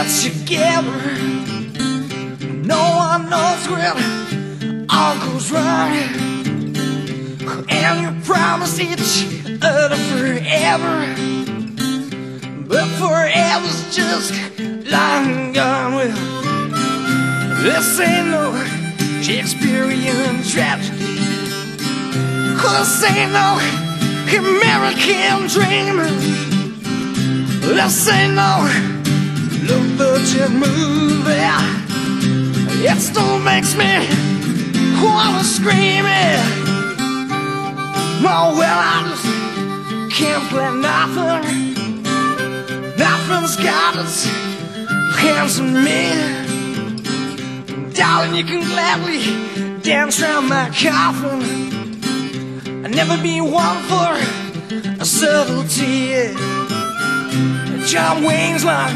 gets together. No one knows when all goes wrong. And you promise each other forever. But forever's just long gone. Well, this ain't no Shakespearean tragedy. This ain't no American dream. This ain't no low budget movie. It still makes me wanna scream it. Oh well, I just can't play nothing. Nothing's got its hands on me. Darling, you can gladly dance around my coffin. I'll never be one for a subtlety. John Wayne's line,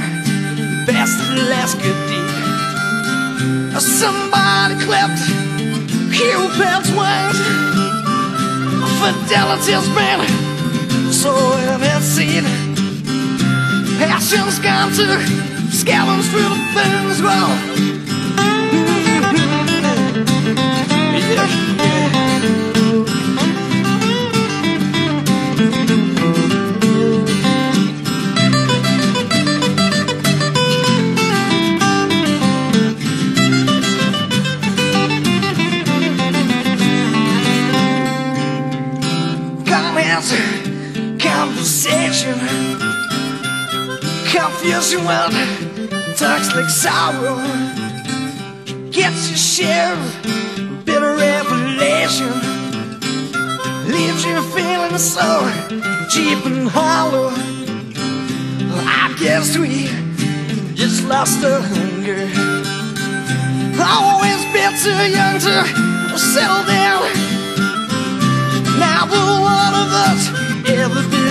best the last good deed. Somebody clipped Cupid's wings. Fidelity's been its seed. Passion's gone to scallops through the things. Well, Comments, conversation, confusion talks like sorrow. Gets your share of bitter revelation, leaves you feeling so cheap and hollow. I guess we just lost the hunger. Always been too young to settle down. Now will one of us ever be?